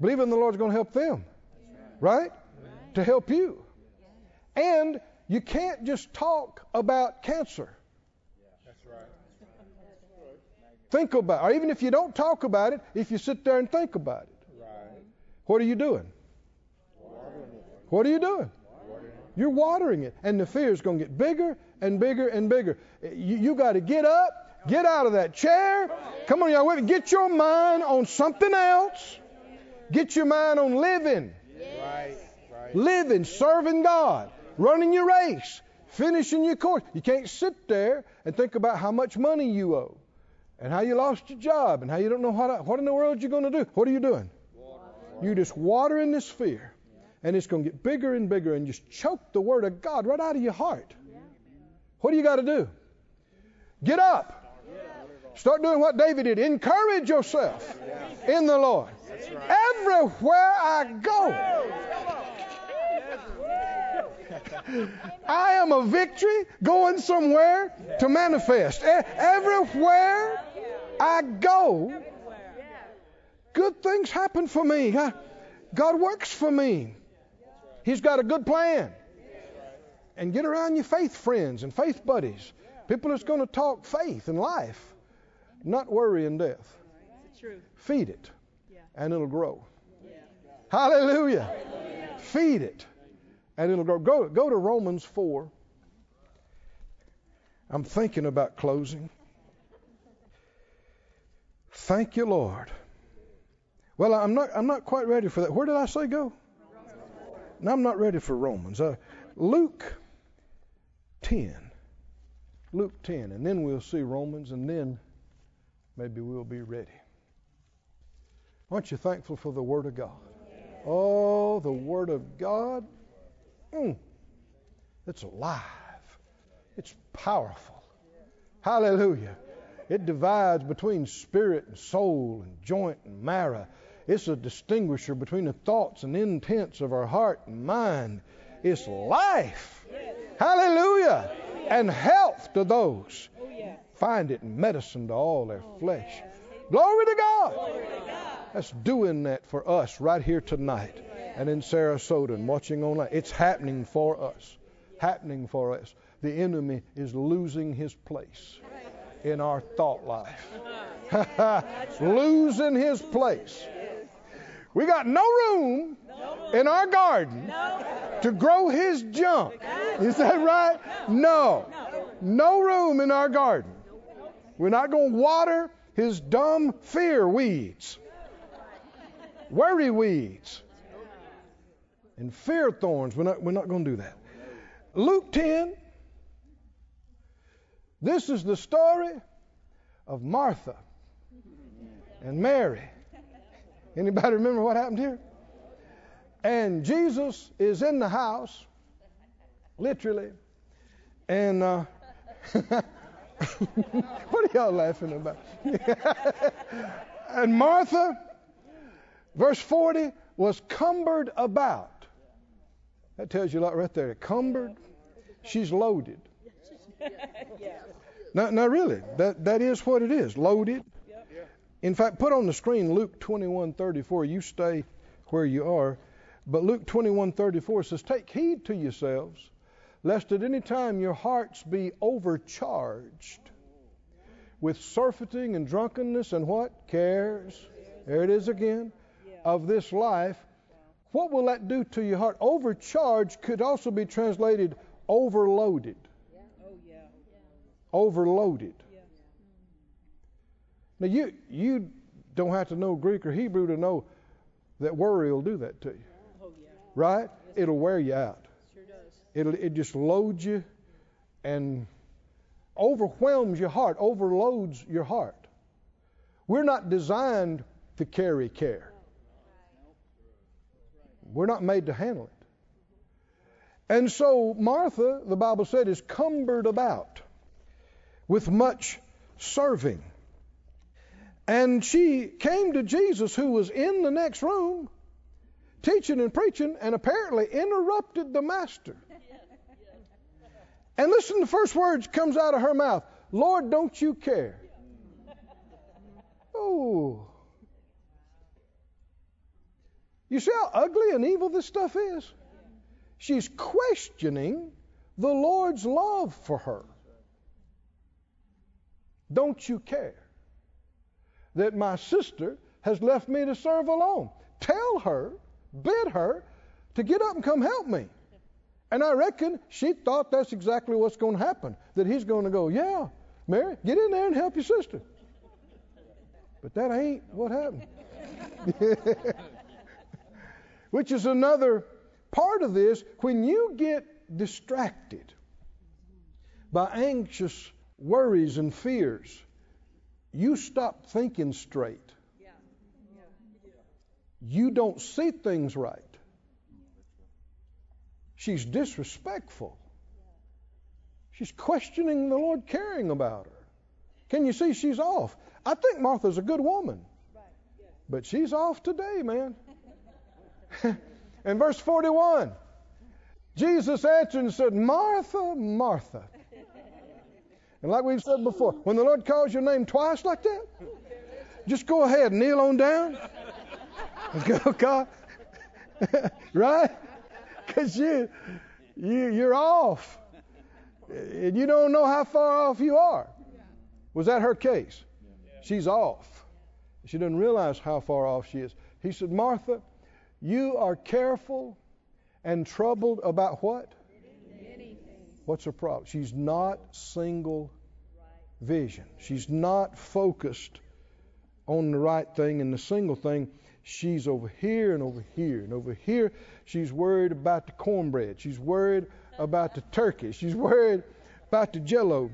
Believing the Lord's going to help them, right? To help you. And you can't just talk about cancer. That's right. Think about it. Or even if you don't talk about it, if you sit there and think about it, Right. what are you doing? What are you doing? You're watering it. And the fear is going to get bigger and bigger and bigger. You, you got to get up, get out of that chair. Come on, y'all with me. Get your mind on something else. Get your mind on living, living, serving God, running your race, finishing your course. You can't sit there and think about how much money you owe and how you lost your job and how you don't know how to, what in the world you're going to do. What are you doing? You're just watering this fear. And it's going to get bigger and bigger and just choke the word of God right out of your heart. What do you got to do? Get up. Start doing what David did. Encourage yourself in the Lord. Everywhere I go, I am a victory going somewhere to manifest. Everywhere I go, good things happen for me. God works for me. He's got a good plan. And get around your faith friends and faith buddies. People that's going to talk faith and life, not worry and death. Feed it, and it'll grow. Hallelujah. Feed it, and it'll grow. Go, go to Romans 4. I'm thinking about closing. Thank you, Lord. Well, I'm not, I'm not quite ready for that. Where did I say go? No, I'm not ready for Romans. Uh, Luke 10. Luke 10. And then we'll see Romans, and then maybe we'll be ready. Aren't you thankful for the Word of God? Oh, the Word of God. Mm, it's alive. It's powerful. Hallelujah. It divides between spirit and soul and joint and marrow. It's a distinguisher between the thoughts and intents of our heart and mind. It's life. Hallelujah. And health to those. Find it medicine to all their flesh. Glory to God. That's doing that for us right here tonight and in Sarasota and watching online. It's happening for us. Happening for us. The enemy is losing his place in our thought life. losing his place. We got no room in our garden to grow his junk. Is that right? No. No room in our garden. We're not going to water his dumb fear weeds, worry weeds, and fear thorns. We're not, we're not going to do that. Luke 10. This is the story of Martha and Mary. Anybody remember what happened here? And Jesus is in the house, literally, and uh, what are y'all laughing about? and Martha Verse 40 was cumbered about. That tells you a lot right there. Cumbered, she's loaded. Now, now really, that, that is what it is loaded. In fact, put on the screen Luke 21:34. You stay where you are. But Luke 21:34 says, Take heed to yourselves, lest at any time your hearts be overcharged with surfeiting and drunkenness and what? Cares. There it is again. Of this life. What will that do to your heart? Overcharged could also be translated overloaded. Oh. Overloaded. Now you you don't have to know Greek or Hebrew to know that worry will do that to you. Oh, yeah. Right? It'll wear you out. Sure does. It'll it just loads you and overwhelms your heart, overloads your heart. We're not designed to carry care. We're not made to handle it. And so Martha, the Bible said, is cumbered about with much serving. And she came to Jesus, who was in the next room, teaching and preaching, and apparently interrupted the master. And listen, the first words comes out of her mouth, Lord, don't you care? Oh. You see how ugly and evil this stuff is? She's questioning the Lord's love for her. Don't you care that my sister has left me to serve alone? Tell her, bid her to get up and come help me. And I reckon she thought that's exactly what's going to happen. That he's going to go, Yeah, Mary, get in there and help your sister. But that ain't what happened. Which is another part of this. When you get distracted by anxious worries and fears, you stop thinking straight. Yeah. Yeah. You don't see things right. She's disrespectful. She's questioning the Lord caring about her. Can you see she's off? I think Martha's a good woman. Right. Yeah. But she's off today, man. In verse 41, Jesus answered and said, Martha, Martha. And like we've said before, when the Lord calls your name twice like that, just go ahead kneel on down. Go, God. right? Because you, you, you're off. And you don't know how far off you are. Was that her case? She's off. She doesn't realize how far off she is. He said, Martha, you are careful and troubled about what? What's her problem? She's not single vision. She's not focused on the right thing and the single thing. She's over here and over here and over here. She's worried about the cornbread. She's worried about the turkey. She's worried about the jello.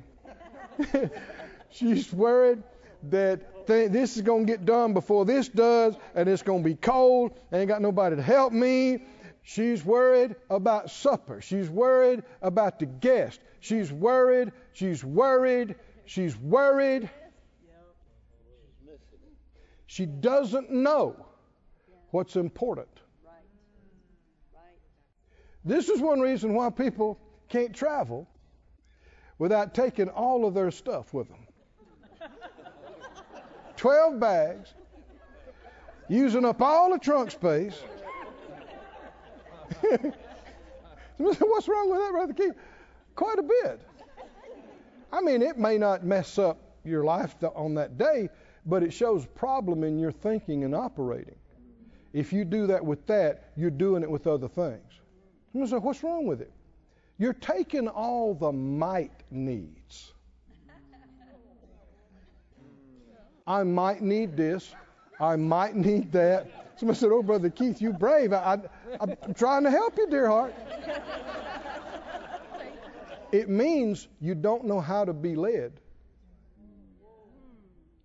She's worried that th- this is going to get done before this does, and it's going to be cold. I ain't got nobody to help me. She's worried about supper. She's worried about the guest. She's worried. She's worried. She's worried. She doesn't know what's important. This is one reason why people can't travel without taking all of their stuff with them. 12 bags, using up all the trunk space. What's wrong with that, Brother Keith? Quite a bit. I mean, it may not mess up your life on that day, but it shows a problem in your thinking and operating. If you do that with that, you're doing it with other things. Say, what's wrong with it? You're taking all the might needs. I might need this. I might need that. Somebody said, Oh, Brother Keith, you brave. I, I, I'm trying to help you, dear heart. It means you don't know how to be led.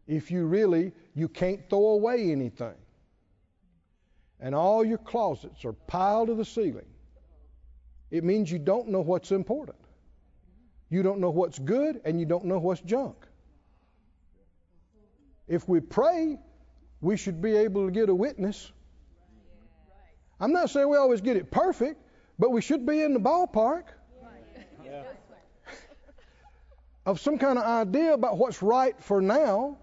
If you really, you can't throw away anything. And all your closets are piled to the ceiling. It means you don't know what's important. You don't know what's good and you don't know what's junk. If we pray, we should be able to get a witness I'm not saying we always get it perfect, but we should be in the ballpark Yeah. of some kind of idea about what's right for now.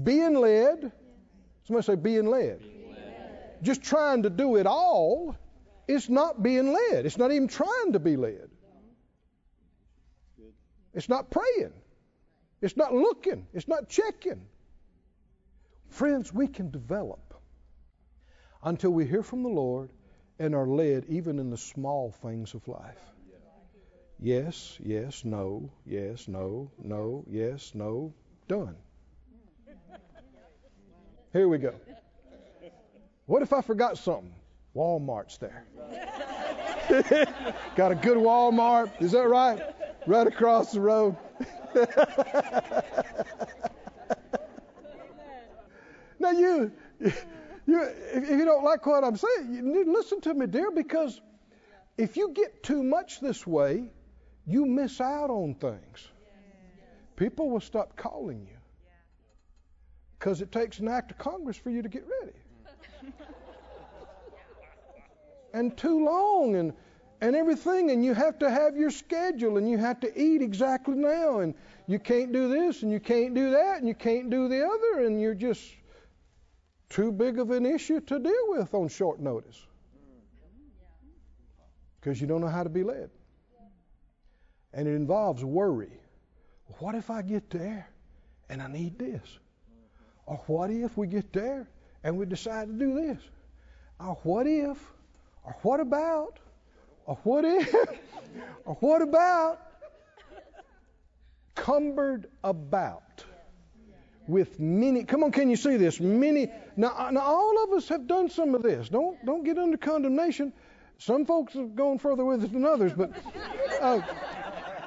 Being led. Somebody say being led. Just trying to do it all is not being led. It's not even trying to be led. It's not praying. It's not looking. It's not checking. Friends, we can develop until we hear from the Lord and are led even in the small things of life. Yes, yes, no, yes, no, no, yes, no, done. Here we go. What if I forgot something? Walmart's there. Got a good Walmart. Is that right? Right across the road. now you, you, if you don't like what I'm saying, listen to me, dear, because if you get too much this way, you miss out on things. People will stop calling you because it takes an act of Congress for you to get ready. and too long and and everything and you have to have your schedule and you have to eat exactly now and you can't do this and you can't do that and you can't do the other and you're just too big of an issue to deal with on short notice. Because you don't know how to be led. And it involves worry. What if i get there and i need this? Or what if we get there and we decide to do this? Or what if or what about or what if or what about cumbered about with many come on can you see this? Many now, now all of us have done some of this. Don't don't get under condemnation. Some folks have gone further with it than others but uh,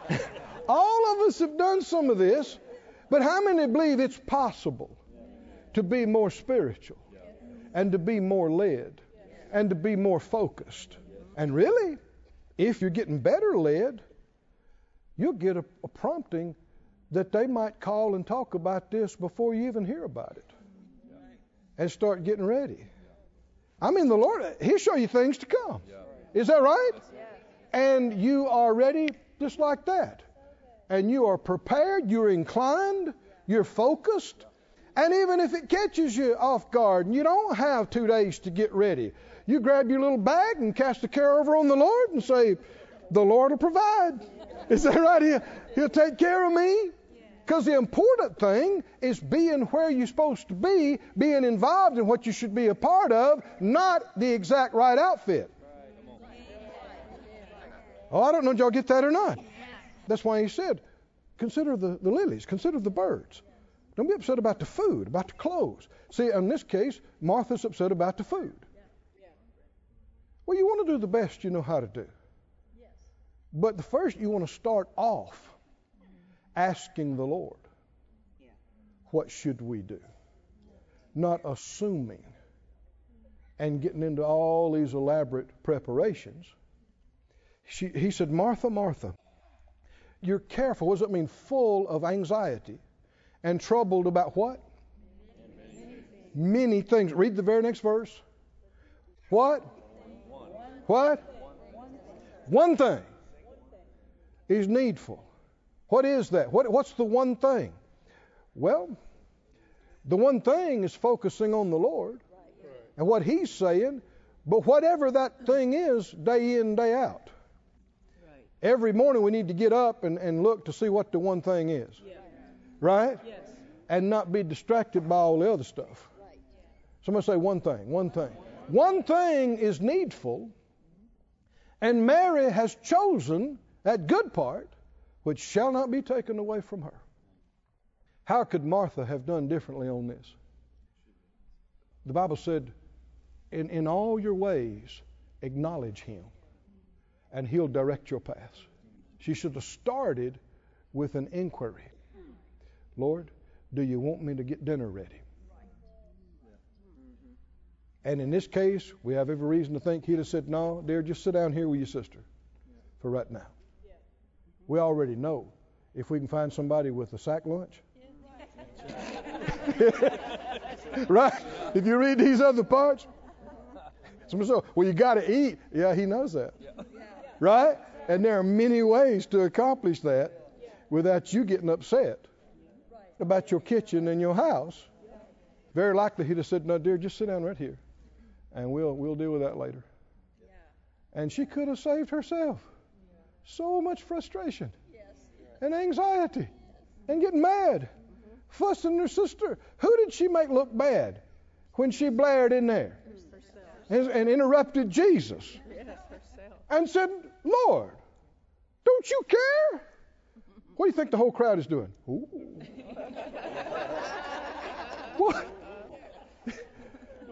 all of us have done some of this but how many believe it's possible to be more spiritual and to be more led and to be more focused? And really if you're getting better led, you'll get a, a, prompting that they might call and talk about this before you even hear about it and start getting ready. I mean, the Lord, He'll show you things to come. Is that right? And you are ready just like that. And you are prepared, you're inclined, you're focused. And even if it catches you off guard and you don't have two days to get ready, you grab your little bag and cast the care over on the Lord and say, The Lord will provide. Is that right? He'll, he'll take care of me. Because the important thing is being where you're supposed to be, being involved in what you should be a part of, not the exact right outfit. Oh, I don't know if y'all get that or not. That's why he said, consider the, the lilies, consider the birds. Don't be upset about the food, about the clothes. See, in this case, Martha's upset about the food. Well, you want to do the best you know how to do. Yes. But the first, you want to start off asking the Lord, what should we do? Not assuming and getting into all these elaborate preparations. She, he said, Martha, Martha, you're careful. What does that mean? Full of anxiety and troubled about what? Many things. Read the very next verse. What? What? One thing is needful. What is that? What, what's the one thing? Well, the one thing is focusing on the Lord and what He's saying, but whatever that thing is, day in, day out. Every morning we need to get up and, and look to see what the one thing is, right? And not be distracted by all the other stuff. Somebody say one thing, one thing. One thing is needful, and Mary has chosen that good part which shall not be taken away from her. How could Martha have done differently on this? The Bible said, in, in all your ways, acknowledge him, and he'll direct your paths. She should have started with an inquiry Lord, do you want me to get dinner ready? And in this case, we have every reason to think he'd have said, No, dear, just sit down here with your sister for right now. We already know if we can find somebody with a sack lunch. right? If you read these other parts, Somebody says, well, you got to eat. Yeah, he knows that. Right? And there are many ways to accomplish that without you getting upset about your kitchen and your house. Very likely he'd have said, no, dear, just sit down right here. And we'll, we'll deal with that later. And she could have saved herself so much frustration and anxiety and getting mad, fussing her sister. Who did she make look bad when she blared in there and, and interrupted Jesus and said, Lord, don't you care? What do you think the whole crowd is doing? What?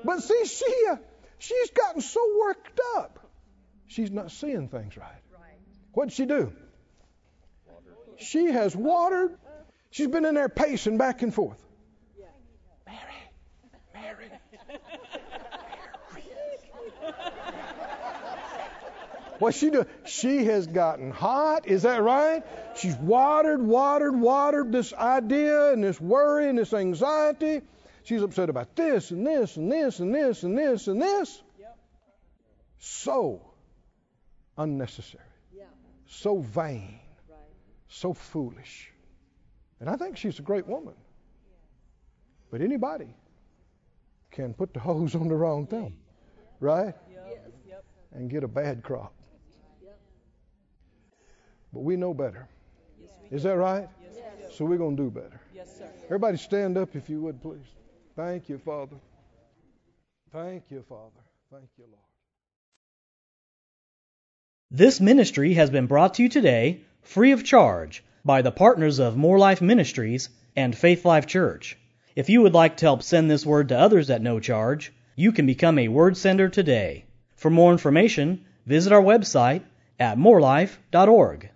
But see, she uh, she's gotten so worked up, she's not seeing things right. What'd she do? She has watered. She's been in there pacing back and forth. Mary, Mary, What's she do? She has gotten hot. Is that right? She's watered, watered, watered this idea and this worry and this anxiety. She's upset about this and this and this and this and this and this. So unnecessary. So vain. So foolish. And I think she's a great woman. But anybody can put the hose on the wrong thumb, right? And get a bad crop. But we know better. Is that right? So we're going to do better. Everybody stand up if you would, please. Thank you, Father. Thank you, Father. Thank you, Lord. This ministry has been brought to you today free of charge by the partners of Moore Life Ministries and Faith Life Church. If you would like to help send this word to others at no charge, you can become a word sender today. For more information, visit our website at moorelife.org.